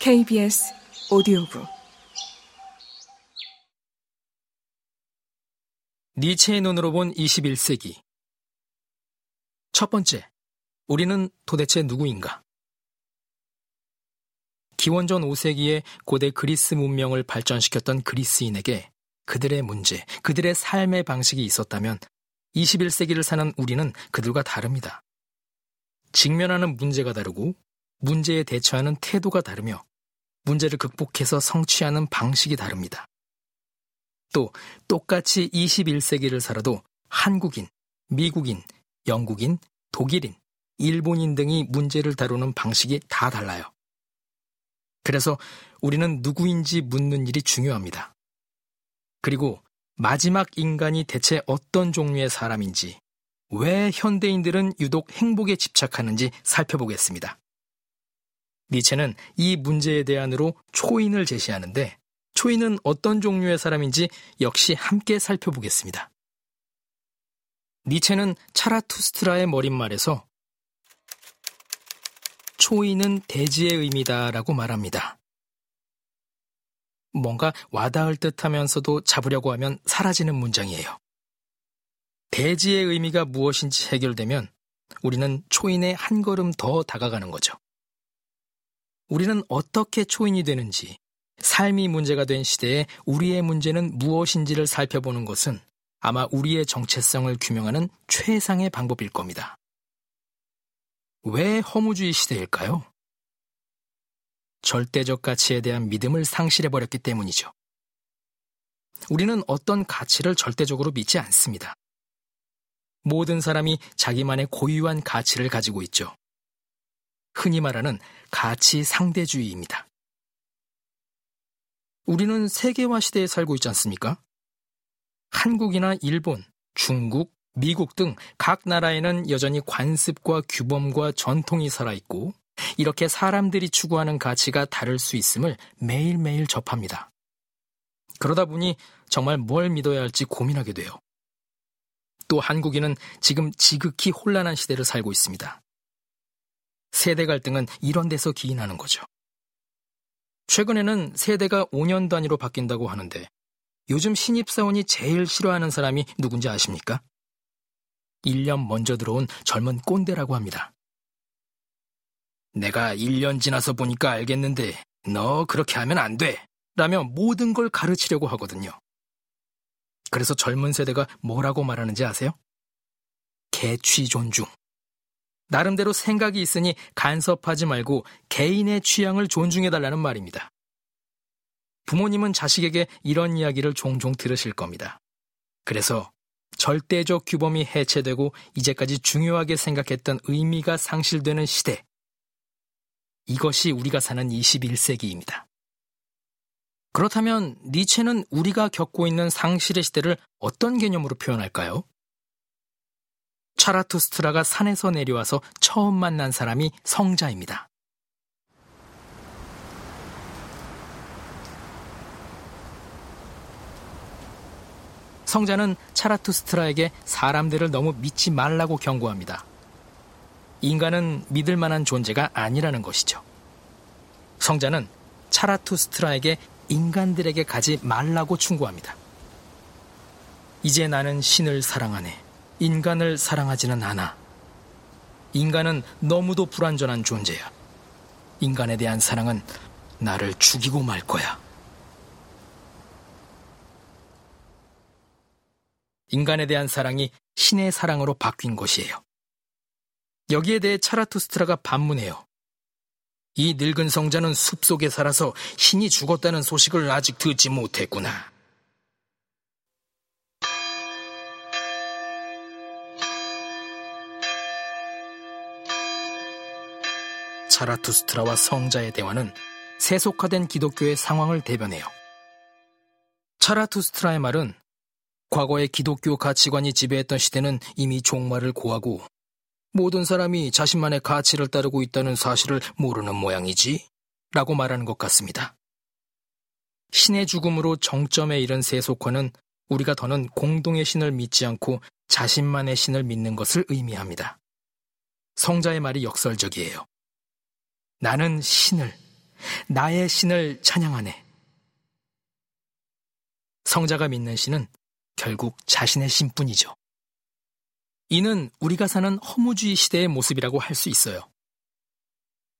KBS 오디오북 니체의 눈으로 본 21세기 첫 번째, 우리는 도대체 누구인가? 기원전 5세기에 고대 그리스 문명을 발전시켰던 그리스인에게 그들의 문제, 그들의 삶의 방식이 있었다면 21세기를 사는 우리는 그들과 다릅니다. 직면하는 문제가 다르고 문제에 대처하는 태도가 다르며 문제를 극복해서 성취하는 방식이 다릅니다. 또 똑같이 21세기를 살아도 한국인, 미국인, 영국인, 독일인, 일본인 등이 문제를 다루는 방식이 다 달라요. 그래서 우리는 누구인지 묻는 일이 중요합니다. 그리고 마지막 인간이 대체 어떤 종류의 사람인지, 왜 현대인들은 유독 행복에 집착하는지 살펴보겠습니다. 니체는 이 문제에 대안으로 초인을 제시하는데 초인은 어떤 종류의 사람인지 역시 함께 살펴보겠습니다. 니체는 차라투스트라의 머릿말에서 초인은 대지의 의미다 라고 말합니다. 뭔가 와닿을 듯 하면서도 잡으려고 하면 사라지는 문장이에요. 대지의 의미가 무엇인지 해결되면 우리는 초인에 한 걸음 더 다가가는 거죠. 우리는 어떻게 초인이 되는지, 삶이 문제가 된 시대에 우리의 문제는 무엇인지를 살펴보는 것은 아마 우리의 정체성을 규명하는 최상의 방법일 겁니다. 왜 허무주의 시대일까요? 절대적 가치에 대한 믿음을 상실해버렸기 때문이죠. 우리는 어떤 가치를 절대적으로 믿지 않습니다. 모든 사람이 자기만의 고유한 가치를 가지고 있죠. 흔히 말하는 가치 상대주의입니다. 우리는 세계화 시대에 살고 있지 않습니까? 한국이나 일본, 중국, 미국 등 각 나라에는 여전히 관습과 규범과 전통이 살아있고 이렇게 사람들이 추구하는 가치가 다를 수 있음을 매일매일 접합니다. 그러다 보니 정말 뭘 믿어야 할지 고민하게 돼요. 또 한국인은 지금 지극히 혼란한 시대를 살고 있습니다. 세대 갈등은 이런 데서 기인하는 거죠. 최근에는 세대가 5년 단위로 바뀐다고 하는데 요즘 신입사원이 제일 싫어하는 사람이 누군지 아십니까? 1년 먼저 들어온 젊은 꼰대라고 합니다. 내가 1년 지나서 보니까 알겠는데 너 그렇게 하면 안 돼. 라며 모든 걸 가르치려고 하거든요. 그래서 젊은 세대가 뭐라고 말하는지 아세요? 개취 존중. 나름대로 생각이 있으니 간섭하지 말고 개인의 취향을 존중해달라는 말입니다. 부모님은 자식에게 이런 이야기를 종종 들으실 겁니다. 그래서 절대적 규범이 해체되고 이제까지 중요하게 생각했던 의미가 상실되는 시대. 이것이 우리가 사는 21세기입니다. 그렇다면 니체는 우리가 겪고 있는 상실의 시대를 어떤 개념으로 표현할까요? 차라투스트라가 산에서 내려와서 처음 만난 사람이 성자입니다. 성자는 차라투스트라에게 사람들을 너무 믿지 말라고 경고합니다. 인간은 믿을 만한 존재가 아니라는 것이죠. 성자는 차라투스트라에게 인간들에게 가지 말라고 충고합니다. 이제 나는 신을 사랑하네. 인간을 사랑하지는 않아. 인간은 너무도 불완전한 존재야. 인간에 대한 사랑은 나를 죽이고 말 거야. 인간에 대한 사랑이 신의 사랑으로 바뀐 것이에요. 여기에 대해 차라투스트라가 반문해요. 이 늙은 성자는 숲속에 살아서 신이 죽었다는 소식을 아직 듣지 못했구나. 차라투스트라와 성자의 대화는 세속화된 기독교의 상황을 대변해요. 차라투스트라의 말은 과거의 기독교 가치관이 지배했던 시대는 이미 종말을 고하고 모든 사람이 자신만의 가치를 따르고 있다는 사실을 모르는 모양이지? 라고 말하는 것 같습니다. 신의 죽음으로 정점에 이른 세속화는 우리가 더는 공동의 신을 믿지 않고 자신만의 신을 믿는 것을 의미합니다. 성자의 말이 역설적이에요. 나는 신을, 나의 신을 찬양하네. 성자가 믿는 신은 결국 자신의 신뿐이죠. 이는 우리가 사는 허무주의 시대의 모습이라고 할 수 있어요.